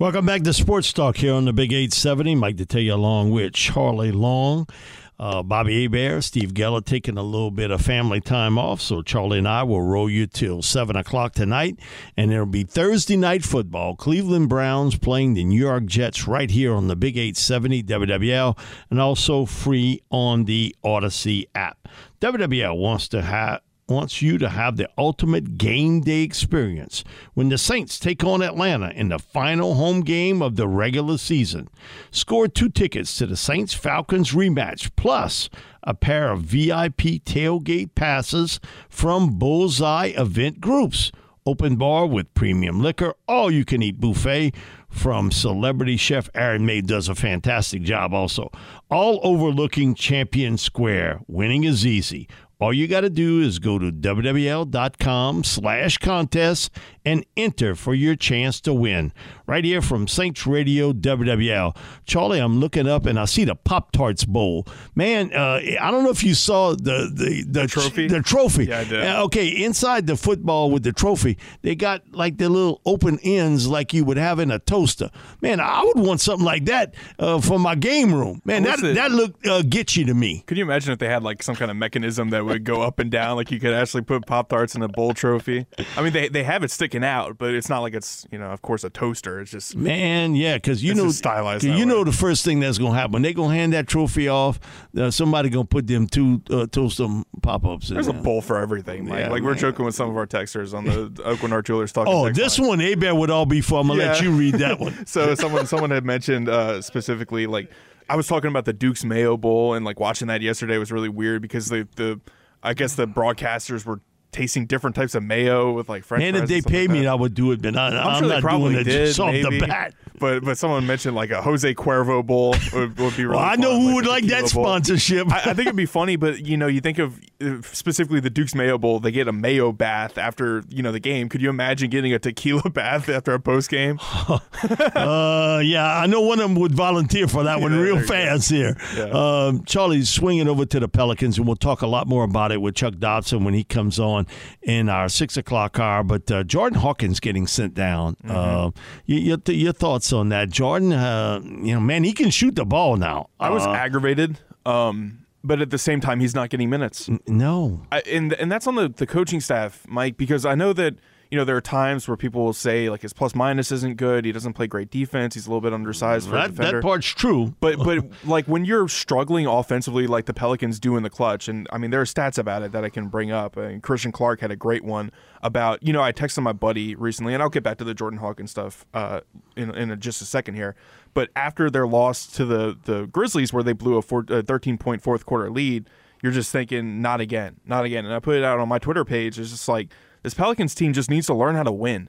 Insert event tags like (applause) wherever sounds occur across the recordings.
Welcome back to Sports Talk here on the Big 870. Mike Detillier along with Charlie Long, uh, Bobby Hebert, Steve Geller taking a little bit of family time off. So Charlie and I will roll you till 7 o'clock tonight. And it'll be Thursday night football. Cleveland Browns playing the New York Jets right here on the Big 870 WWL and also free on the Audacy app. WWL wants to have wants you to have the ultimate game day experience when the Saints take on Atlanta in the final home game of the regular season. Score two tickets to the Saints Falcons rematch, plus a pair of VIP tailgate passes from Bullseye Event Groups. Open bar with premium liquor, all you can eat buffet from celebrity chef Aaron May does a fantastic job also. All overlooking Champion Square. Winning is easy. All you got to do is go to wwl.com slash contest and enter for your chance to win. Right here from Saints Radio WWL. Charlie, I'm looking up and I see the Pop Tarts Bowl. Man, uh, I don't know if you saw the the, the, The trophy? The trophy. Yeah, I did. Uh, okay, inside the football with the trophy, they got like the little open ends like you would have in a toaster. Man, I would want something like that uh, for my game room. Man, that that looked uh, getchy to me. Could you imagine if they had like some kind of mechanism that would go up and down, like you could actually put Pop Tarts in a bowl trophy? I mean, they they have it sticking out, but it's not like it's you know, of course, a toaster. It's just Man, yeah, because you know, stylized you way. know the first thing that's gonna happen. They're gonna hand that trophy off. Uh, somebody gonna put them two uh, toaster pop ups. there's a bowl for everything. Like, Yeah, like we're man. joking with some of our texters on the (laughs) Aucoin Hart Jewelers talking. Oh, this line. one, A Bear would all be for. I'm gonna let you read that one. (laughs) so someone someone had mentioned uh, specifically like I was talking about the Duke's Mayo Bowl and like watching that yesterday was really weird because the the I guess the broadcasters were tasting different types of mayo with like French And if they and paid like me. I would do it, but I, I'm, I'm sure not they probably doing it did just off maybe, the bat. (laughs) But but someone mentioned like a Jose Cuervo Bowl would, would be really. Well, I fun, know who would like that bowl. sponsorship. I, I think it'd be funny, but you know, you think of specifically the Duke's Mayo Bowl. They get a mayo bath after you know the game. Could you imagine getting a tequila (laughs) bath after a post game? (laughs) Uh, yeah, I know one of them would volunteer for that one real there you go. fast here. Yeah. Um, Charlie's swinging over to the Pelicans, and we'll talk a lot more about it with Chuck Dobson when he comes on in our six o'clock hour. But uh, Jordan Hawkins getting sent down. Mm-hmm. Uh, your, your, your thoughts on that, Jordan? Uh, you know, man, he can shoot the ball now. I was Uh, aggravated, um, but at the same time, he's not getting minutes. no. I, and and that's on the, the coaching staff, Mike, because I know that you know there are times where people will say like his plus minus isn't good. He doesn't play great defense. He's a little bit undersized for a That, defender. that part's true. But but like when you're struggling offensively, like the Pelicans do in the clutch, and I mean there are stats about it that I can bring up. And Christian Clark had a great one about you know I texted my buddy recently, and I'll get back to the Jordan Hawkins stuff uh, in in just a second here. But after their loss to the the Grizzlies, where they blew a, four, a 13 point fourth quarter lead, you're just thinking not again, not again. And I put it out on my Twitter page. It's just like this Pelicans team just needs to learn how to win.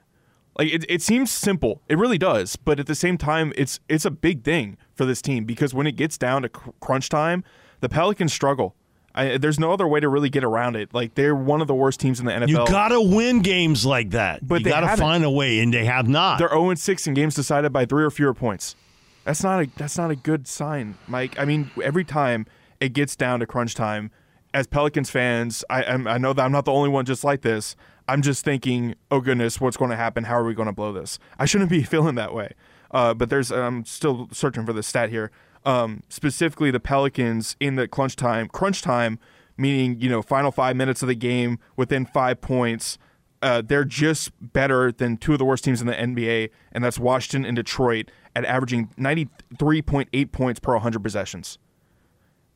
Like it, it seems simple, it really does, but at the same time, it's it's a big thing for this team because when it gets down to cr- crunch time, the Pelicans struggle. I, there's no other way to really get around it. Like they're one of the worst teams in the NFL. You gotta win games like that. But you they gotta haven't. find a way, and they have not. They're 0 6 in games decided by three or fewer points. That's not a that's not a good sign, Mike. I mean, every time it gets down to crunch time, as Pelicans fans, I I'm, I know that I'm not the only one just like this. I'm just thinking, oh goodness, what's going to happen? How are we going to blow this? I shouldn't be (laughs) feeling that way. Uh, but there's I'm still searching for the stat here. Um, specifically, the Pelicans in the crunch time, crunch time, meaning you know final five minutes of the game within five points uh, they're just better than two of the worst teams in the NBA, and that's Washington and Detroit at averaging 93.8 points per 100 possessions.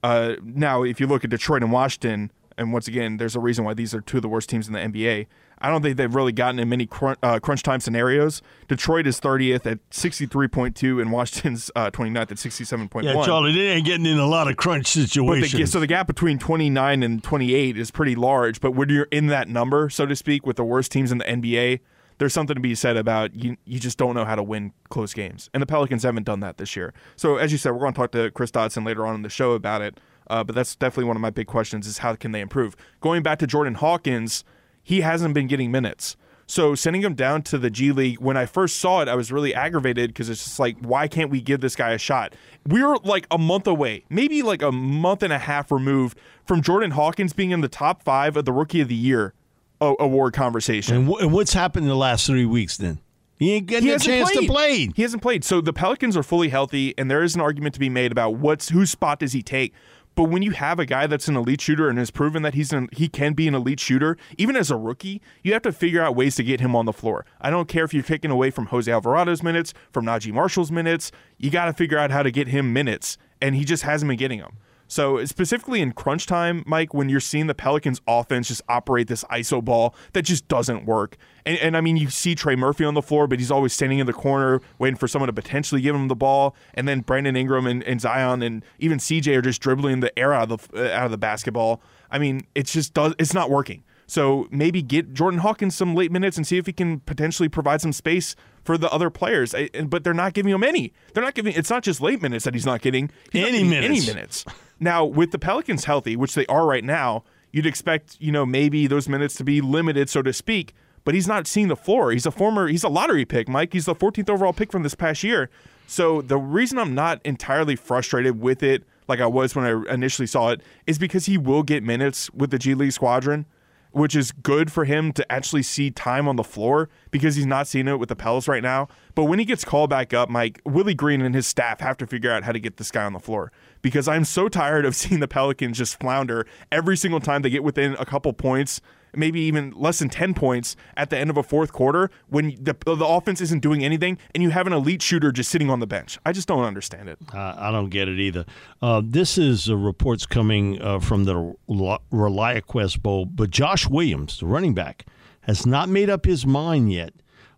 Uh, now, if you look at Detroit and Washington, and once again, there's a reason why these are two of the worst teams in the NBA. I don't think they've really gotten in many crunch, uh, crunch time scenarios. Detroit is 30th at 63.2, and Washington's uh, 29th at 67.1. Yeah, Charlie, they ain't getting in a lot of crunch situations. But the, so the gap between 29 and 28 is pretty large. But when you're in that number, so to speak, with the worst teams in the NBA, there's something to be said about you. You just don't know how to win close games, and the Pelicans haven't done that this year. So as you said, we're going to talk to Chris Dodson later on in the show about it. Uh, but that's definitely one of my big questions: is how can they improve? Going back to Jordan Hawkins, he hasn't been getting minutes. So sending him down to the G League, when I first saw it, I was really aggravated because it's just like, why can't we give this guy a shot? We're like a month away, maybe like a month and a half removed from Jordan Hawkins being in the top five of the Rookie of the Year award conversation. And, w- and what's happened in the last three weeks then? He ain't getting he a chance played. to play. He hasn't played. So the Pelicans are fully healthy, and there is an argument to be made about what's whose spot does he take. But when you have a guy that's an elite shooter and has proven that he's an, he can be an elite shooter, even as a rookie, you have to figure out ways to get him on the floor. I don't care if you're taking away from Jose Alvarado's minutes, from Naji Marshall's minutes. You got to figure out how to get him minutes, and he just hasn't been getting them. So specifically in crunch time, Mike, when you're seeing the Pelicans offense just operate this ISO ball that just doesn't work. And, and, I mean, you see Trey Murphy on the floor, but he's always standing in the corner waiting for someone to potentially give him the ball. And then Brandon Ingram and, and Zion and even CJ are just dribbling the air out of the uh, out of the basketball. I mean, it's just does it's not working. So maybe get Jordan Hawkins some late minutes and see if he can potentially provide some space for the other players. But they're not giving him any. They're not giving. It's not just late minutes that he's not getting. He's any not minutes. Any minutes. Now with the Pelicans healthy, which they are right now, you'd expect you know maybe those minutes to be limited, so to speak. But he's not seeing the floor. He's a former. He's a lottery pick, Mike. He's the 14th overall pick from this past year. So the reason I'm not entirely frustrated with it, like I was when I initially saw it, is because he will get minutes with the G League squadron which is good for him to actually see time on the floor because he's not seeing it with the Pels right now. But when he gets called back up, Mike, Willie Green and his staff have to figure out how to get this guy on the floor because I'm so tired of (laughs) seeing the Pelicans just flounder every single time they get within a couple points maybe even less than 10 points at the end of a fourth quarter when the, the offense isn't doing anything and you have an elite shooter just sitting on the bench. I just don't understand it. Uh, I don't get it either. Uh, this is uh, reports coming uh, from the ReliaQuest Bowl, but Josh Williams, the running back, has not made up his mind yet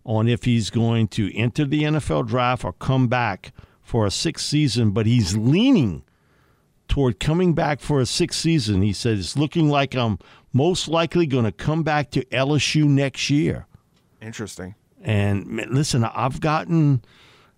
on if he's going to enter the NFL draft or come back for a sixth season, but he's leaning toward coming back for a sixth season. He said, It's looking like I'm most likely going to come back to LSU next year. Interesting. And listen, I've gotten,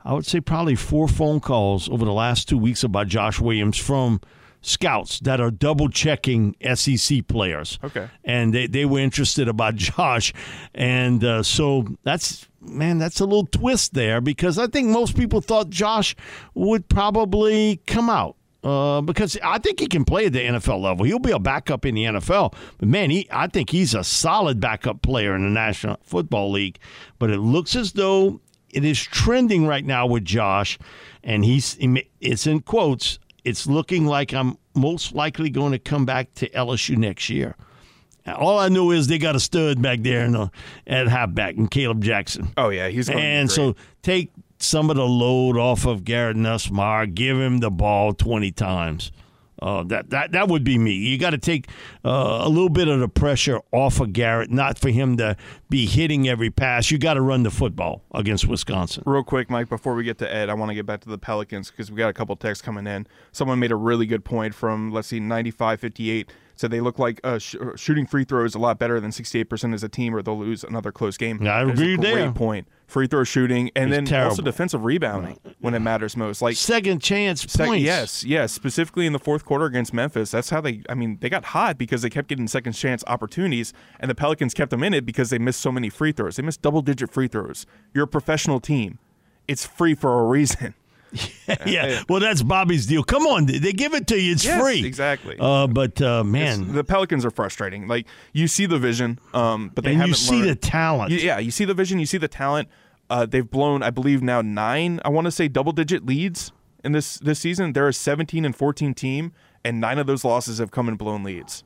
I would say, probably four phone calls over the last two weeks about Josh Williams from scouts that are double checking SEC players. Okay. And they, they were interested about (laughs) Josh. And uh, so that's, man, that's a little twist there because I think most people thought Josh would probably come out. Uh, because I think he can play at the NFL level. He'll be a backup in the NFL. But man, he I think he's a solid backup player in the National Football League. But it looks as though it is trending right now with Josh, and he's it's in quotes. It's looking like I'm most likely going to come back to LSU next year. All I know is they got a stud back there in the, at halfback and Kaleb Jackson. Oh yeah, he's and so take some of the load off of Garrett Nussmeier, give him the ball 20 times. Uh, that that that would be me. You got to take uh, a little bit of the pressure off of Garrett, not for him to be hitting every pass. You got to run the football against Wisconsin. Real quick, Mike, before we get to Ed, I want to get back to the Pelicans because we got a couple texts coming in. Someone made a really good point from let's see, 95-58 so they look like uh, sh- shooting free throws a lot better than 68% as a team, or they'll lose another close game. Yeah, I agree a there. Great point. Free throw shooting, and It's then terrible. also defensive rebounding when it matters most. Like Second chance sec- points. yes, yes. Specifically in the fourth quarter against Memphis, that's how they. I mean, they got hot because they kept getting second chance opportunities, and the Pelicans kept them in it because they missed so many free throws. They missed double digit free throws. You're a professional team. It's free for a reason. (laughs) (laughs) yeah. Well, that's Bobby's deal. Come on, they give it to you. It's Yes, free. exactly. Uh, but uh, It's- man, the Pelicans are frustrating. Like you see the vision, um, but they and haven't you see learned- the talent. You- yeah, you see the vision, you see the talent. Uh, they've blown, I believe, now nine. I want to say double-digit leads in this this season. They're a 17 and 14 team, and nine of those losses have come in blown leads.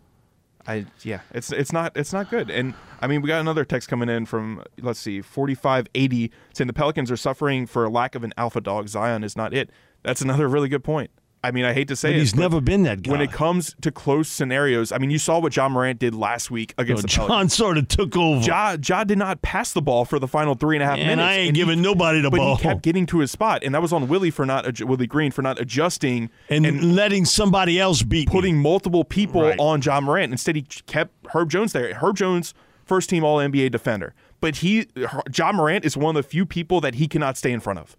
I yeah, it's it's not it's not good. And I mean, we got another text coming in from let's see, forty five eighty saying the Pelicans are suffering for a lack of an alpha dog. Zion is not it. That's another really good point. I mean, I hate to say But it, he's but never been that guy. When it comes to close scenarios, I mean, you saw what Ja Morant did last week against No, the Pelicans. (laughs) John sort of took over. Ja, ja did not pass the ball for the final three and a half And minutes. I ain't he- giving nobody the but ball. he kept getting to his spot, and that was on Willie for not Willie Green for not adjusting and, letting somebody else beat me. putting multiple people Right. on Ja Morant. Instead, he kept Herb Jones there. Herb Jones, first team All NBA defender, but he Ja Morant is one of the few people that he cannot stay in front of.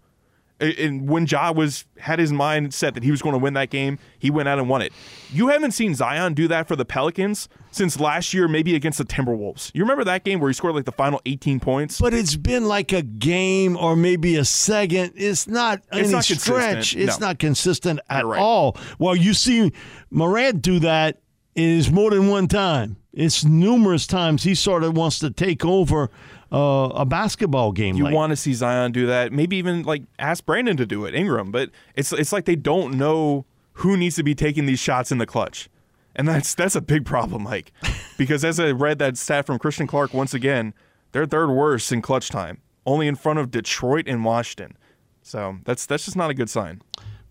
And when Ja was had his mind set that he was going to win that game, he went out and won it. You haven't seen Zion do that for the Pelicans since last year, maybe against the Timberwolves. You remember that game where he scored like the final 18 points? But it's been like a game or maybe a second. It's not It's any not stretch. consistent. It's No. not consistent at right. all. Well, you see Morant do that is more than one time. It's numerous times he sort of wants to take over uh, a basketball game. You like. want to see Zion do that? Maybe even like ask Brandon to do it, Ingram. But it's it's like they don't know who needs to be taking these shots in the clutch, and that's that's a big problem, Mike. (laughs) Because as I read that stat from Christian Clark once again, they're third worst in clutch time, only in front of Detroit and Washington. So that's that's just not a good sign.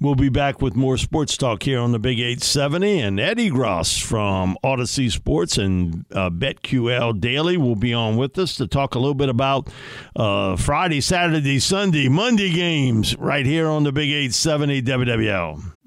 We'll be back with more sports talk here on the Big 870. And Ed Egros from Audacy Sports and uh, BetQL Daily will be on with us to talk a little bit about uh, Friday, Saturday, Sunday, Monday games right here on the Big 870 WWL.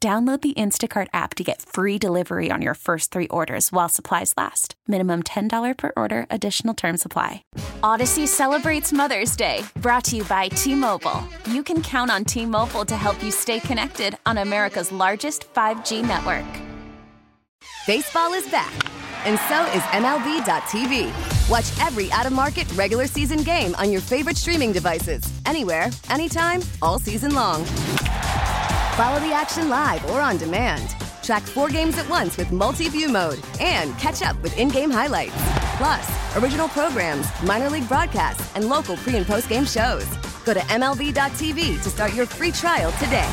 Download the Instacart app to get free delivery on your first three orders while supplies last. Minimum $10 per order, additional term supply. Audacy celebrates Mother's Day, brought to you by T Mobile. You can count on T Mobile to help you stay connected on America's largest 5G network. Baseball is back, and so is MLB.tv. Watch every out of market regular season game on your favorite streaming devices, anywhere, anytime, all season long. Follow the action live or on demand. Track four games at once with multi view mode and catch up with in game highlights. Plus, original programs, minor league broadcasts, and local pre and post game shows. Go to MLB.tv to start your free trial today.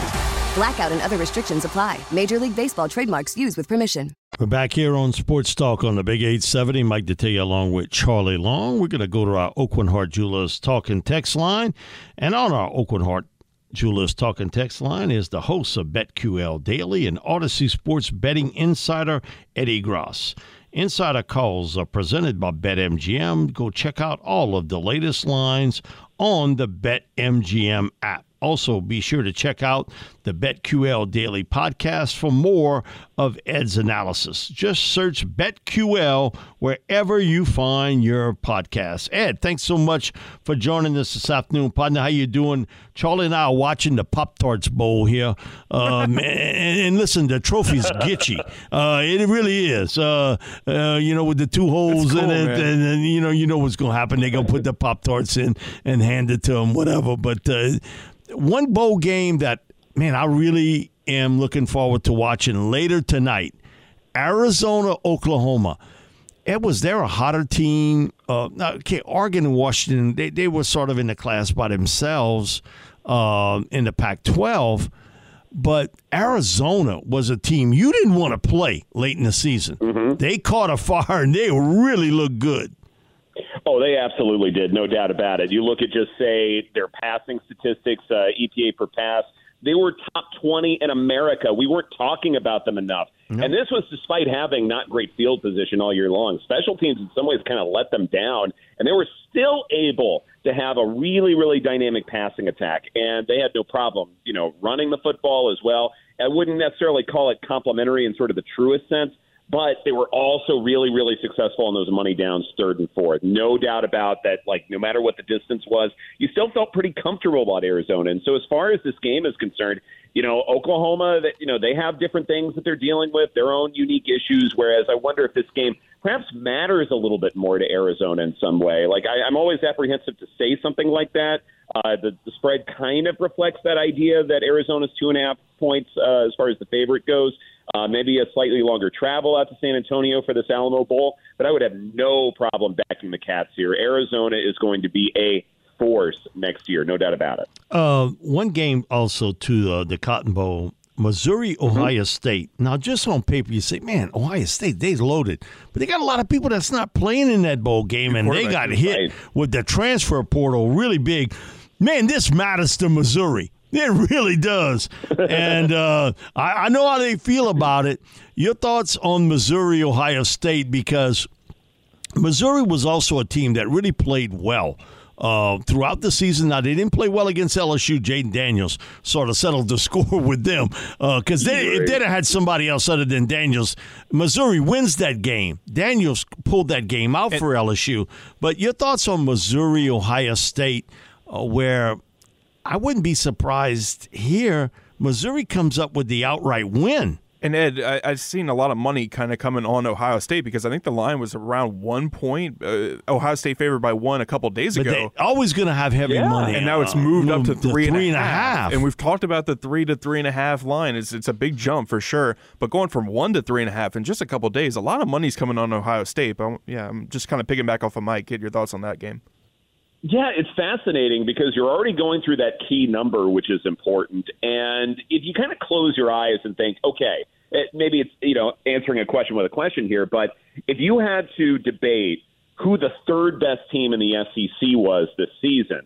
Blackout and other restrictions apply. Major League Baseball trademarks used with permission. We're back here on Sports Talk on the Big 870. Mike Detillier along with Charlie Long. We're going to go to our Aucoin Hart Jewelers talking text line. And on our Aucoin Hart Jewelers talking text line is the host of BetQL Daily and Audacy Sports betting insider Ed Egros. Insider calls are presented by BetMGM. Go check out all of the latest lines on the BetMGM app. Also, be sure to check out the BetQL Daily podcast for more of Ed's analysis. Just search BetQL wherever you find your podcast. Ed, thanks so much for joining us this afternoon, partner. How you doing? Charlie and I are watching the Pop Tarts Bowl here, um, (laughs) and, and listen, the trophy's (laughs) gitchy. Uh, it really is. Uh, uh, you know, with the two holes cool, in it, and, and you know, you know what's going to happen. They're going to put the Pop Tarts in and hand it to them, whatever. But uh, one bowl game that man, I really am looking forward to watching later tonight. Arizona, Oklahoma. It was there a hotter team? Uh, okay, Oregon and Washington. They they were sort of in the class by themselves um, in the Pac-12, but Arizona was a team you didn't want to play late in the season. They caught a fire and they really looked good. Oh, they absolutely did, no doubt about it. You look at just say their passing statistics, uh, EPA per pass. They were top 20 in America. We weren't talking about them enough. And this was despite having not great field position all year long. Special teams, in some ways, kind of let them down, and they were still able to have a really, really dynamic passing attack. And they had no problem, you know, running the football as well. I wouldn't necessarily call it complementary in sort of the truest sense, but they were also really, really successful in those money downs third and fourth. No doubt about that. Like, no matter what the distance was, you still felt pretty comfortable about Arizona. And so, as far as this game is concerned, you know, Oklahoma, that you know, they have different things that they're dealing with, their own unique issues. Whereas, I wonder if this game perhaps matters a little bit more to Arizona in some way. Like I, I'm always apprehensive to say something like that. Uh, the, the spread kind of reflects that idea that Arizona's two and a half points uh, as far as the favorite goes. Uh, maybe a slightly longer travel out to San Antonio for this Alamo Bowl, but I would have no problem backing the Cats here. Arizona is going to be a force next year, no doubt about it. Uh, one game also to uh, the Cotton Bowl. Missouri, Ohio State. Now, just on paper, you say, man, Ohio State, they's loaded. But they got a lot of people that's not playing in that bowl game, and they got hit right. with the transfer portal really big. Man, this matters to Missouri. It really does. and (laughs) uh, I, I know how they feel about it. Your thoughts on Missouri, Ohio State, because Missouri was also a team that really played well. Uh, throughout the season. Now they didn't play well against LSU. Jayden Daniels sort of settled the (laughs) score with them because they if they'd have had somebody else other than Daniels, Missouri wins that game. Daniels pulled that game out for LSU. But your thoughts on Missouri, Ohio State, uh, where I wouldn't be surprised here. Missouri comes up with the outright win. And Ed, I, I've seen a lot of money kind of coming on Ohio State because I think the line was around one point. Uh, Ohio State favored by one a couple days But ago. always going to have heavy Yeah. money. and now it's uh, moved up to moved three, three and a half. And half. we've talked about the three to three and a half line. It's it's a big jump for sure. But going from one to three and a half in just a couple days, a lot of money's coming on Ohio State. But I'm- yeah, I'm just kind of picking back off of Mike. Get your thoughts on that game. Yeah, it's fascinating because you're already going through that key number, which is important. And if you kind of close your eyes and think, okay, it, maybe it's you know answering a question with a question here, but if you had to debate who the third best team in the SEC was this season,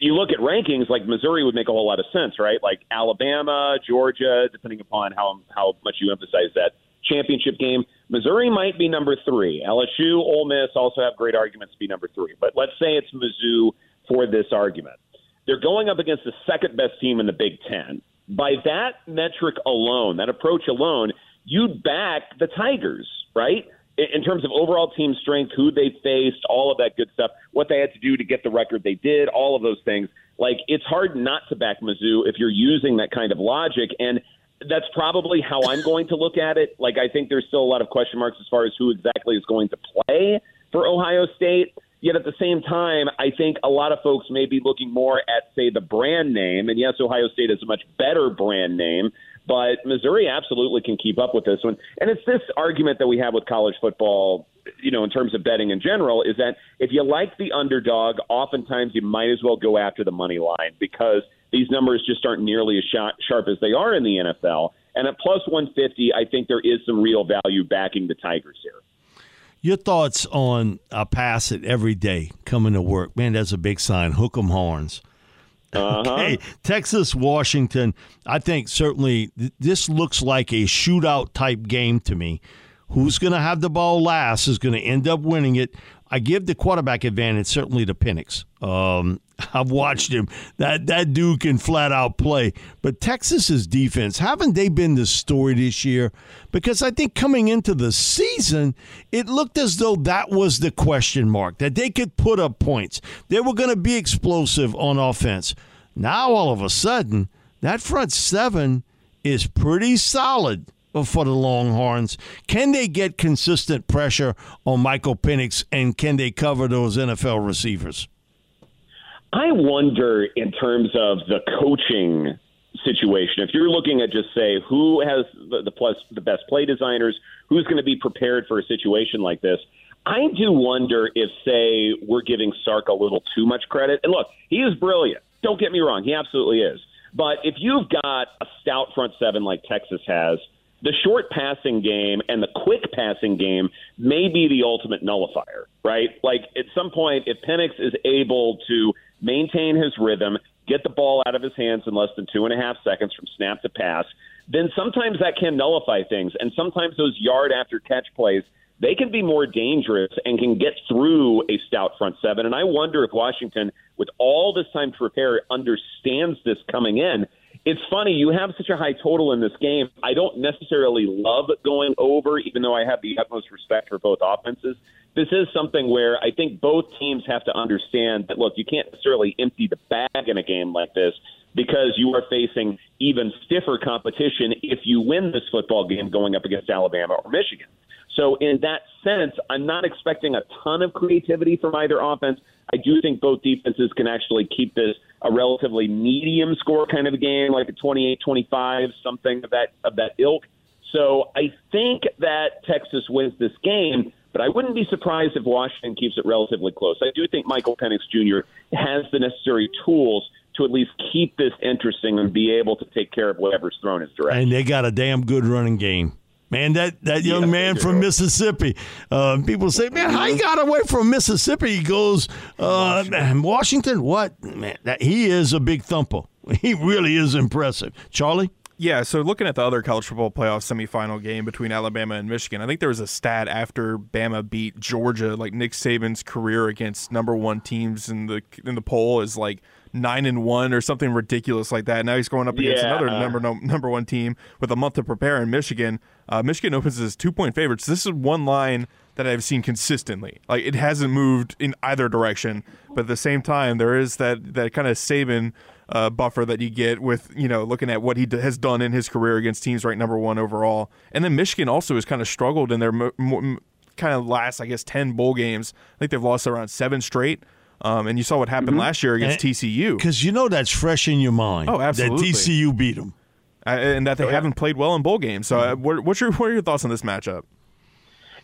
you look at rankings like Missouri would make a whole lot of sense, right? Like Alabama, Georgia, depending upon how how much you emphasize that championship game. Missouri might be number three. LSU, Ole Miss also have great arguments to be number three. But let's say it's Mizzou for this argument. They're going up against the second best team in the Big Ten. By that metric alone, that approach alone, you'd back the Tigers, right? In terms of overall team strength, who they faced, all of that good stuff, what they had to do to get the record they did, all of those things. Like, it's hard not to back Mizzou if you're using that kind of logic. And that's probably how I'm going to look at it. Like, I think there's still a lot of question marks as far as who exactly is going to play for Ohio State. Yet at the same time, I think a lot of folks may be looking more at, say, the brand name. And yes, Ohio State is a much better brand name, but Missouri absolutely can keep up with this one. And it's this argument that we have with college football, you know, in terms of betting in general, is that if you like the underdog, oftentimes you might as well go after the money line because these numbers just aren't nearly as sharp as they are in the NFL. And at plus 150, I think there is some real value backing the Tigers here. Your thoughts on I pass it every day coming to work. Man, that's a big sign. Hook 'em horns. Uh-huh. (laughs) Okay, Texas, Washington. I think certainly th- this looks like a shootout type game to me. Who's going to have the ball last is going to end up winning it. I give the quarterback advantage certainly to Penix. Um, I've watched him. That that dude can flat out play. But Texas's defense, haven't they been the story this year? Because I think coming into the season, it looked as though that was the question mark that they could put up points. They were going to be explosive on offense. Now all of a sudden, that front seven is pretty solid for the Longhorns. Can they get consistent pressure on Michael Penix and can they cover those NFL receivers? I wonder in terms of the coaching situation. If you're looking at just say who has the, the plus the best play designers, who's going to be prepared for a situation like this. I do wonder if, say, we're giving Sark a little too much credit. And look, he is brilliant. Don't get me wrong, he absolutely is. But if you've got a stout front seven like Texas has, the short passing game and the quick passing game may be the ultimate nullifier, right? Like at some point, if Penix is able to maintain his rhythm, get the ball out of his hands in less than two and a half seconds from snap to pass, then sometimes that can nullify things. And sometimes those yard after catch plays, they can be more dangerous and can get through a stout front seven. And I wonder if Washington, with all this time to prepare, understands this coming in. It's funny, you have such a high total in this game. I don't necessarily love going over, even though I have the utmost respect for both offenses. This is something where I think both teams have to understand that, look, you can't necessarily empty the bag in a game like this because you are facing even stiffer competition if you win this football game going up against Alabama or Michigan. So, in that sense, I'm not expecting a ton of creativity from either offense. I do think both defenses can actually keep this a relatively medium score kind of a game, like a 28-25, something of that of that ilk. So I think that Texas wins this game, but I wouldn't be surprised if Washington keeps it relatively close. I do think Michael Penix Jr. has the necessary tools to at least keep this interesting and be able to take care of whatever's thrown his direction. And they got a damn good running game. Man, that, that young yeah, man from Mississippi. Uh, people say, man, how he got away from Mississippi? He goes, uh, Washington. Washington. What? Man, that, he is a big thumper. (laughs) He really is impressive. Charlie? Yeah, so looking at the other college football playoff semifinal game between Alabama and Michigan, I think there was a stat after Bama beat Georgia, like Nick Saban's career against number one teams in the in the poll is like nine and one or something ridiculous like that. Now he's going up against yeah. another number no, number one team with a month to prepare in Michigan. Uh, Michigan opens as two point favorites. This is one line that I've seen consistently. Like it hasn't moved in either direction, but at the same time, there is that that kind of Saban uh, buffer that you get with you know looking at what he d- has done in his career against teams ranked number one overall. And then Michigan also has kind of struggled in their mo- mo- kind of last, I guess, ten bowl games. I think they've lost around seven straight. Um, and you saw what happened mm-hmm. last year against and, TCU. Because you know that's fresh in your mind. Oh, absolutely. That TCU beat them. Uh, and that they oh, yeah. haven't played well in bowl games. So, uh, what, what's your what are your thoughts on this matchup?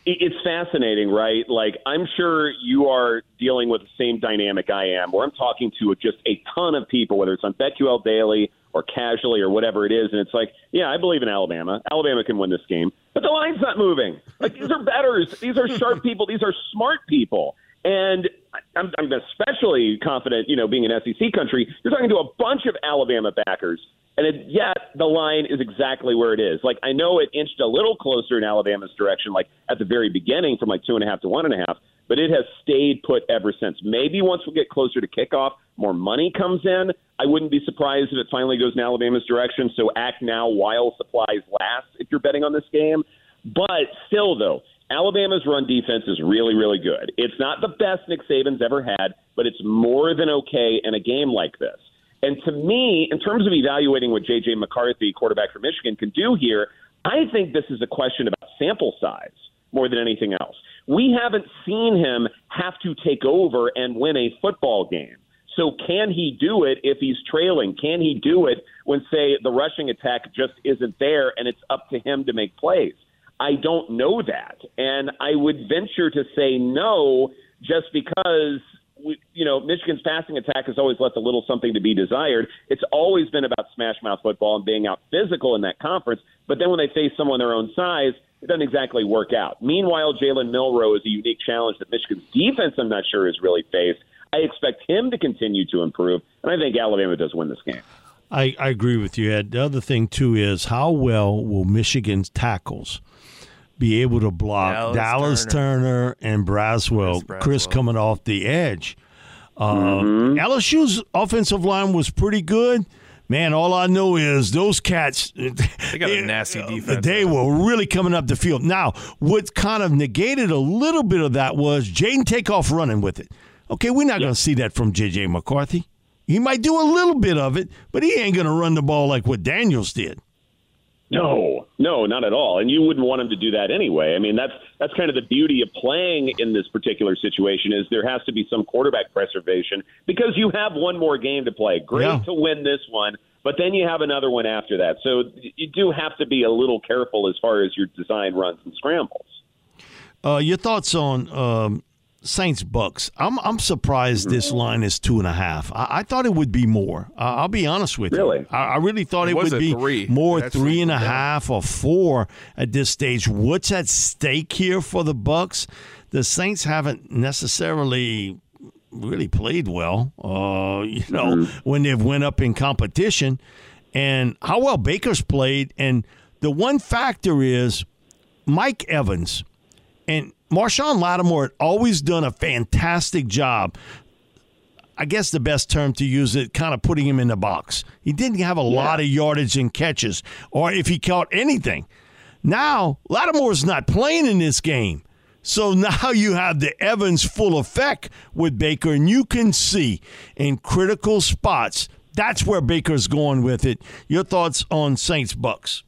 It's fascinating, right? Like, I'm sure you are dealing with the same dynamic I am, where I'm talking to just a ton of people, whether it's on BetQL Daily or casually or whatever it is, and it's like, yeah, I believe in Alabama. Alabama can win this game, but the line's not moving. Like, these are (laughs) betters. These are sharp people. These are smart people. And I'm, I'm especially confident, you know, being an SEC country, you're talking to a bunch of Alabama backers, and it, yet the line is exactly where it is. Like, I know it inched a little closer in Alabama's direction, like at the very beginning from like two and a half to one and a half, but it has stayed put ever since. Maybe once we get closer to kickoff, more money comes in. I wouldn't be surprised if it finally goes in Alabama's direction. So act now while supplies last if you're betting on this game. But still, though, Alabama's run defense is really, really good. It's not the best Nick Saban's ever had, but it's more than okay in a game like this. And to me, in terms of evaluating what J.J. McCarthy, quarterback for Michigan, can do here, I think this is a question about sample size more than anything else. We haven't seen him have to take over and win a football game. So can he do it if he's trailing? Can he do it when, say, the rushing attack just isn't there and it's up to him to make plays? I don't know that. And I would venture to say no just because we, you know, Michigan's passing attack has always left a little something to be desired. It's always been about smash mouth football and being out physical in that conference. But then when they face someone their own size, it doesn't exactly work out. Meanwhile, Jalen Milroe is a unique challenge that Michigan's defense, I'm not sure, has really faced. I expect him to continue to improve, and I think Alabama does win this game. I, I agree with you, Ed. The other thing, too, is how well will Michigan's tackles – be able to block Dallas, Dallas Turner. Turner. and Braswell, Chris, Braswell. Chris coming off the edge. Uh, mm-hmm. LSU's offensive line was pretty good. Man, all I know is those cats. (laughs) They got a nasty defense. They were really coming up the field. Now, what kind of negated a little bit of that was Jayden Takeoff running with it. Okay, we're not yep. going to see that from J.J. McCarthy. He might do a little bit of it, but he ain't going to run the ball like what Daniels did. No, no, not at all. And you wouldn't want him to do that anyway. I mean, that's that's kind of the beauty of playing in this particular situation is there has to be some quarterback preservation because you have one more game to play. Great yeah. to win this one, but then you have another one after that. So you do have to be a little careful as far as your design runs and scrambles. Uh, your thoughts on um, Saints Bucks. I'm I'm surprised this line is two and a half. I, I thought it would be more. Uh, I'll be honest with really? you. I, I really thought it, it would be three. more That's three and a half or four at this stage. What's at stake here for the Bucks? The Saints haven't necessarily really played well. Uh, (laughs) you know mm-hmm. when they've went up in competition, and how well Baker's played. And the one factor is Mike Evans, and Marshon Lattimore had always done a fantastic job. I guess the best term to use it, kind of putting him in the box. He didn't have a yeah. lot of yardage and catches, or if he caught anything. Now, Lattimore's not playing in this game. So (laughs) now you have the Evans full effect with Baker, and you can see in critical spots. That's where Baker's going with it. Your thoughts on Saints Bucks?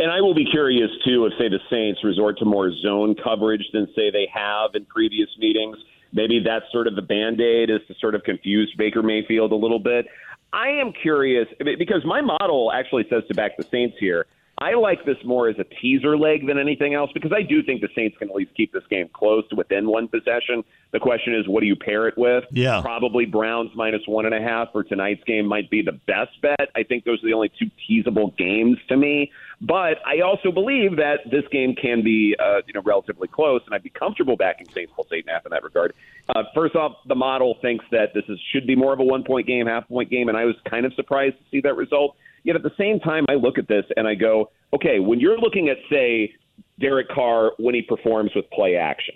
And I will be curious too if, say, the Saints resort to more zone coverage than say they have in previous meetings. Maybe that's sort of the band aid is to sort of confuse Baker Mayfield a little bit. I am curious because my model actually says to back the Saints here. I like this more as a teaser leg than anything else because I do think the Saints can at least keep this game close to within one possession. The question is, what do you pair it with? Yeah. Probably Browns minus one and a half for tonight's game might be the best bet. I think those are the only two teasable games to me. But I also believe that this game can be, uh, you know, relatively close, and I'd be comfortable backing Saints plus eight and a half in that regard. Uh, first off, the model thinks that this is should be more of a one point game, half point game, and I was kind of surprised to see that result. Yet at the same time, I look at this and I go, okay, when you're looking at say Derek Carr when he performs with play action,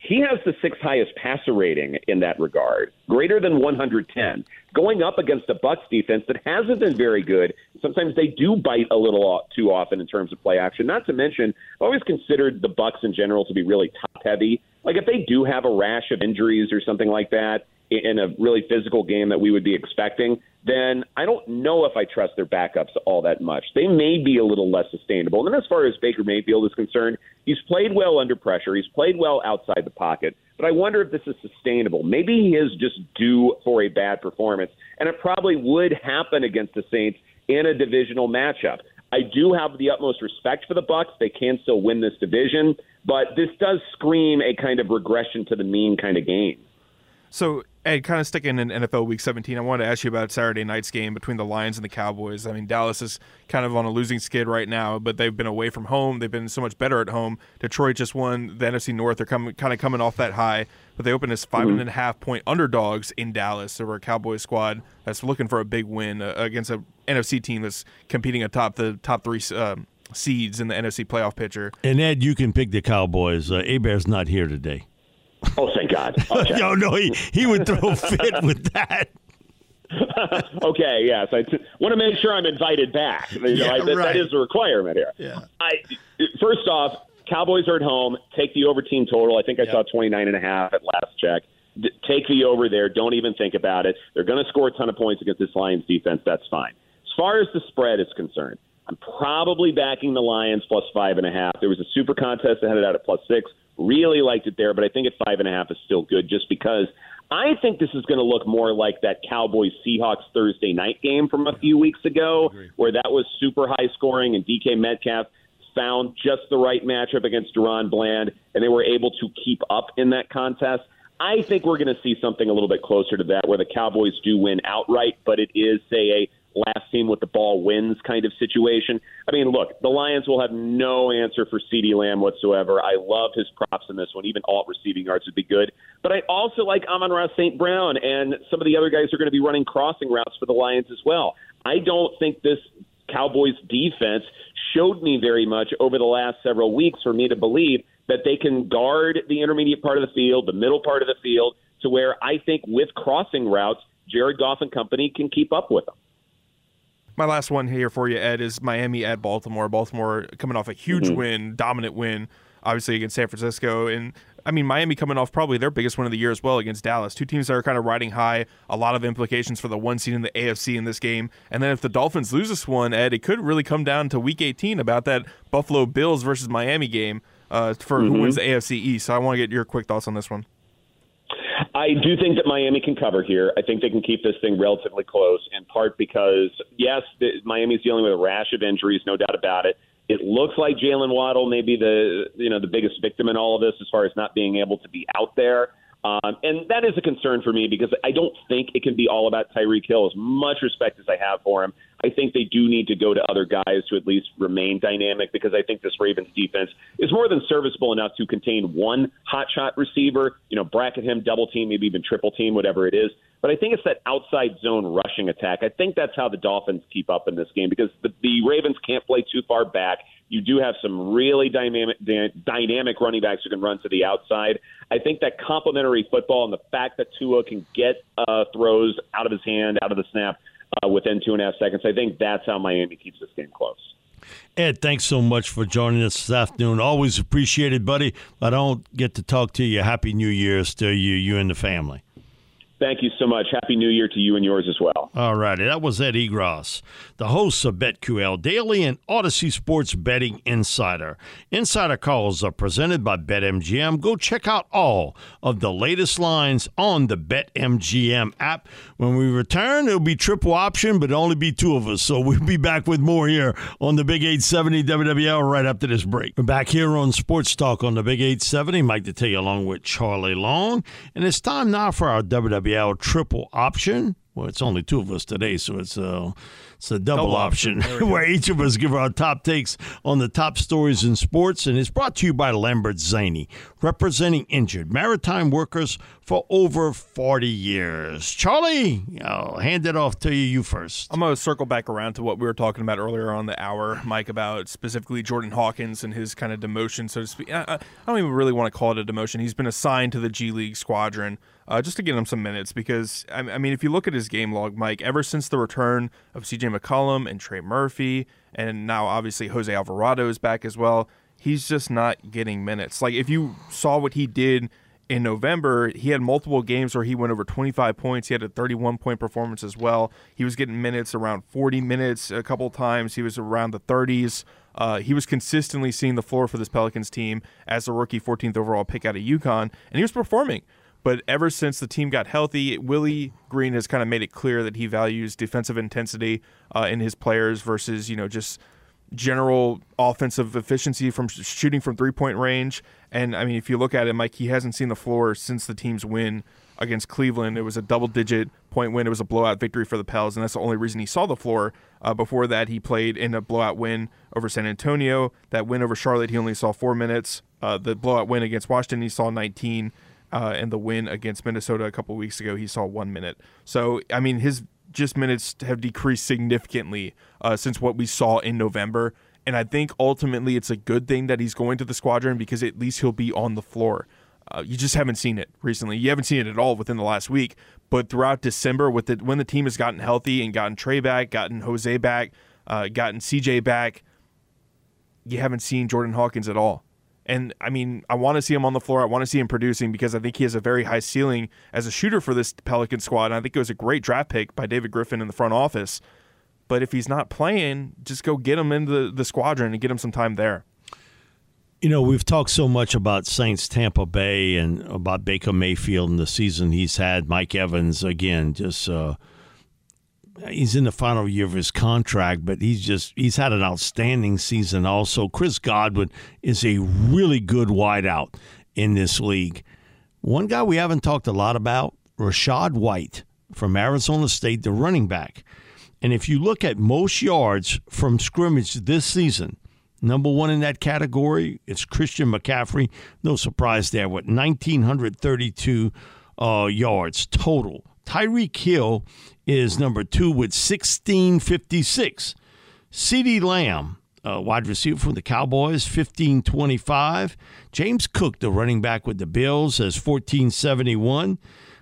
he has the sixth highest passer rating in that regard, greater than 110, going up against a Bucks defense that hasn't been very good. Sometimes they do bite a little too often in terms of play action. Not to mention, I've always considered the Bucks in general to be really top heavy. Like if they do have a rash of injuries or something like that in a really physical game that we would be expecting, then I don't know if I trust their backups all that much. They may be a little less sustainable. And then as far as Baker Mayfield is concerned, he's played well under pressure. He's played well outside the pocket. But I wonder if this is sustainable. Maybe he is just due for a bad performance. And it probably would happen against the Saints in a divisional matchup. I do have the utmost respect for the Bucks. They can still win this division, but this does scream a kind of regression to the mean kind of game. So Ed, kind of sticking in NFL Week 17, I wanted to ask you about Saturday night's game between the Lions and the Cowboys. I mean, Dallas is kind of on a losing skid right now, but they've been away from home. They've been so much better at home. Detroit just won the NFC North. They're coming, kind of coming off that high, but they opened as five mm-hmm. and a half point underdogs in Dallas over a Cowboys squad that's looking for a big win uh, against a NFC team that's competing atop the top three. Uh, seeds in the NFC playoff picture. And Ed, you can pick the Cowboys. Uh, Hebert's not here today. Oh, thank God. Okay. (laughs) no, no, he, he would throw a fit (laughs) with that. (laughs) okay, yes. I t- want to make sure I'm invited back. You know, yeah, I, that, right. that is a requirement here. Yeah. I, first off, Cowboys are at home. Take the over team total. I think I saw 29 and a half at last check. D- take the over there. Don't even think about it. They're going to score a ton of points against this Lions defense. That's fine. As far as the spread is concerned, I'm probably backing the Lions plus five and a half. There was a super contest that had it out at plus six. Really liked it there, but I think at five and a half is still good just because I think this is going to look more like that Cowboys Seahawks Thursday night game from a few weeks ago, where that was super high scoring and DK Metcalf found just the right matchup against DaRon Bland, and they were able to keep up in that contest. I think we're going to see something a little bit closer to that, where the Cowboys do win outright, but it is, say, a last team with the ball wins kind of situation. I mean, look, the Lions will have no answer for CeeDee Lamb whatsoever. I love his props in this one. Even alt receiving yards would be good. But I also like Amon-Ra St. Brown, and some of the other guys are going to be running crossing routes for the Lions as well. I don't think this Cowboys defense showed me very much over the last several weeks for me to believe that they can guard the intermediate part of the field, the middle part of the field, to where I think with crossing routes, Jared Goff and company can keep up with them. My last one here for you, Ed, is Miami at Baltimore. Baltimore coming off a huge mm-hmm. win, dominant win, obviously against San Francisco, and I mean Miami coming off probably their biggest win of the year as well against Dallas. Two teams that are kind of riding high. A lot of implications for the one seed in the AFC in this game. And then if the Dolphins lose this one, Ed, it could really come down to Week 18 about that Buffalo Bills versus Miami game uh, for mm-hmm. who wins the AFC East. So I want to get your quick thoughts on this one. I do think that Miami can cover here. I think they can keep this thing relatively close, in part because, yes, the, Miami's dealing with a rash of injuries, no doubt about it. It looks like Jaylen Waddle may be the you know the biggest victim in all of this as far as not being able to be out there. Um, and that is a concern for me because I don't think it can be all about Tyreek Hill. As much respect as I have for him, I think they do need to go to other guys to at least remain dynamic because I think this Ravens defense is more than serviceable enough to contain one hotshot receiver, you know, bracket him, double team, maybe even triple team, whatever it is. But I think it's that outside zone rushing attack. I think that's how the Dolphins keep up in this game because the, the Ravens can't play too far back. You do have some really dynamic dynamic running backs who can run to the outside. I think that complementary football and the fact that Tua can get uh, throws out of his hand, out of the snap uh, within two and a half seconds, I think that's how Miami keeps this game close. Ed, thanks so much for joining us this afternoon. Always appreciated, buddy. I don't get to talk to you. Happy New Year's to you, you and the family. Thank you so much. Happy New Year to you and yours as well. All righty. That was Ed Egros, the host of BetQL Daily and Audacy Sports Betting Insider. Insider calls are presented by BetMGM. Go check out all of the latest lines on the BetMGM app. When we return, it'll be triple option, but only be two of us. So we'll be back with more here on the Big 870 WWL right after this break. We're back here on Sports Talk on the Big 870. Mike Detillier along with Charlie Long. And it's time now for our WWL triple option. Well, it's only two of us today, so it's a it's a double, double option, option. (laughs) where each of us give our top takes on the top stories in sports, and it's brought to you by Lambert Zainey, representing injured maritime workers for over 40 years. Charlie, I'll hand it off to you. You first. I'm going to circle back around to what we were talking about earlier on the hour, Mike, about specifically Jordan Hawkins and his kind of demotion, so to speak. I, I don't even really want to call it a demotion. He's been assigned to the G League squadron uh, just to get him some minutes because, I, I mean, if you look at his game log, Mike, ever since the return of CJ McCollum and Trey Murphy, and now obviously Jose Alvarado is back as well, he's just not getting minutes. Like, if you saw what he did in November, he had multiple games where he went over 25 points. He had a 31 point performance as well. He was getting minutes around 40 minutes a couple times. He was around the 30s. Uh, he was consistently seeing the floor for this Pelicans team as a rookie 14th overall pick out of UConn, and he was performing. But ever since the team got healthy, Willie Green has kind of made it clear that he values defensive intensity uh, in his players versus, you know, just general offensive efficiency from shooting from three point range. And I mean, if you look at it, Mike, he hasn't seen the floor since the team's win against Cleveland. It was a double digit point win. It was a blowout victory for the Pels, and that's the only reason he saw the floor. Uh, before that, he played in a blowout win over San Antonio. That win over Charlotte, he only saw four minutes. Uh, the blowout win against Washington, he saw 19 uh, and the win against Minnesota a couple weeks ago, he saw one minute. So, I mean, his just minutes have decreased significantly uh, since what we saw in November. And I think ultimately it's a good thing that he's going to the squadron because at least he'll be on the floor. Uh, you just haven't seen it recently. You haven't seen it at all within the last week. But throughout December, with the, when the team has gotten healthy and gotten Trey back, gotten Jose back, uh, gotten CJ back, you haven't seen Jordan Hawkins at all. And I mean, I want to see him on the floor. I want to see him producing because I think he has a very high ceiling as a shooter for this Pelican squad. And I think it was a great draft pick by David Griffin in the front office. But if he's not playing, just go get him into the, the squadron and get him some time there. You know, we've talked so much about Saints Tampa Bay and about Baker Mayfield and the season he's had. Mike Evans, again, just. Uh, he's in the final year of his contract, but he's just he's had an outstanding season. Also, Chris Godwin is a really good wideout in this league. One guy we haven't talked a lot about, Rachaad White from Arizona State, the running back. And if you look at most yards from scrimmage this season, number one in that category, it's Christian McCaffrey. No surprise there with 1,932 uh, yards total. Tyreek Hill is number two with 1656. CeeDee Lamb, uh, wide receiver from the Cowboys, 1525. James Cook, the running back with the Bills, has 1471.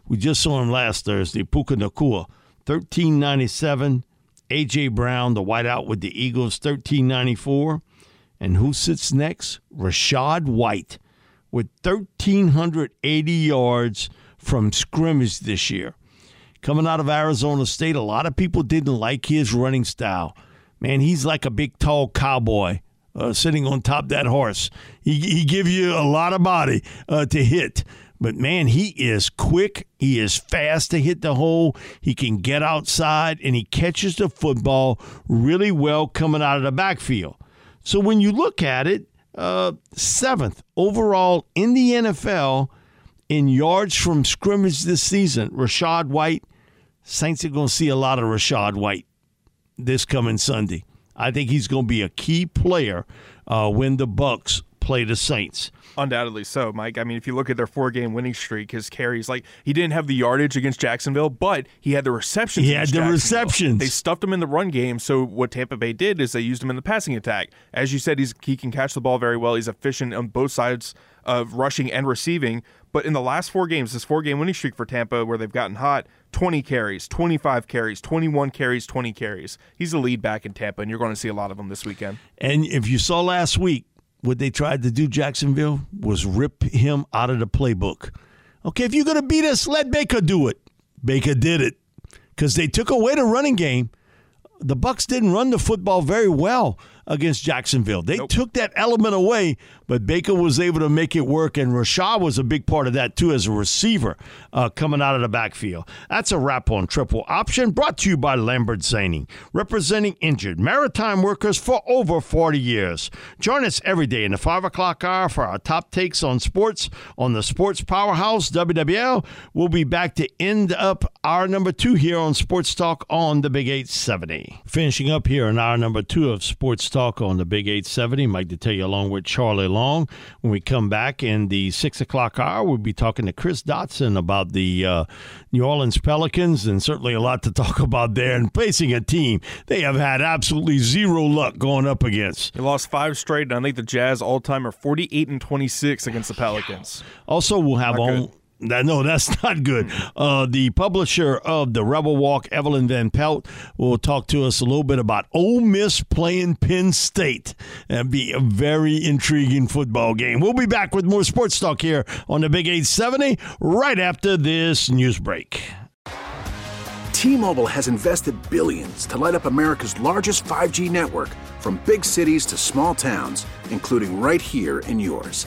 We just saw him last Thursday. Puka Nacua, 1397. A.J. Brown, the wideout with the Eagles, 1394. And who sits next? Rachaad White with 1,380 yards from scrimmage this year coming out of Arizona State. A lot of people didn't like his running style. Man, he's like a big, tall cowboy uh, sitting on top that horse. He, he you a lot of body uh, to hit. But man, he is quick. He is fast to hit the hole. He can get outside and he catches the football really well coming out of the backfield. So when you look at it, uh, seventh overall in the NFL in yards from scrimmage this season, Rachaad White Saints are going to see a lot of Rachaad White this coming Sunday. I think he's going to be a key player uh, when the Bucks play the Saints. Undoubtedly so, Mike. I mean, if you look at their four-game winning streak, his carries like he didn't have the yardage against Jacksonville, but he had the receptions. He had the receptions. They stuffed him in the run game. So what Tampa Bay did is they used him in the passing attack. As you said, he's he can catch the ball very well. He's efficient on both sides of rushing and receiving. But in the last four games, this four game winning streak for Tampa, where they've gotten hot, 20 carries, 25 carries, 21 carries, 20 carries. He's the lead back in Tampa, and you're going to see a lot of them this weekend. And if you saw last week, what they tried to do, Jacksonville, was rip him out of the playbook. Okay, if you're going to beat us, let Baker do it. Baker did it because they took away the running game. The Bucks didn't run the football very well against Jacksonville. They nope. took that element away, but Baker was able to make it work, and Rachaad was a big part of that too as a receiver uh, coming out of the backfield. That's a wrap on Triple Option, brought to you by Lambert Zainey, representing injured maritime workers for over 40 years. Join us every day in the 5 o'clock hour for our top takes on sports on the Sports Powerhouse, WWL. We'll be back to end up hour number two here on Sports Talk on the Big 870. Finishing up here in hour number two of Sports Talk Talk on the Big 870. Mike Detillier along with Charlie Long. When we come back in the 6 o'clock hour, we'll be talking to Chris Dotson about the uh, New Orleans Pelicans and certainly a lot to (laughs) talk about there and facing a team they have had absolutely zero luck going up against. They lost five straight, and I think the Jazz all time are 48 and 26 against the Pelicans. Also, we'll have on. That, no, that's (laughs) not good. Uh, the publisher of the Rebel Walk, Evelyn Van Pelt, will talk to us a little bit about Ole Miss playing Penn State. That'd be a very intriguing football game. We'll be back with more sports talk here on the Big 870 right after this news break. T-Mobile has invested billions to light up America's largest 5G network from big cities to small towns, including right here in yours.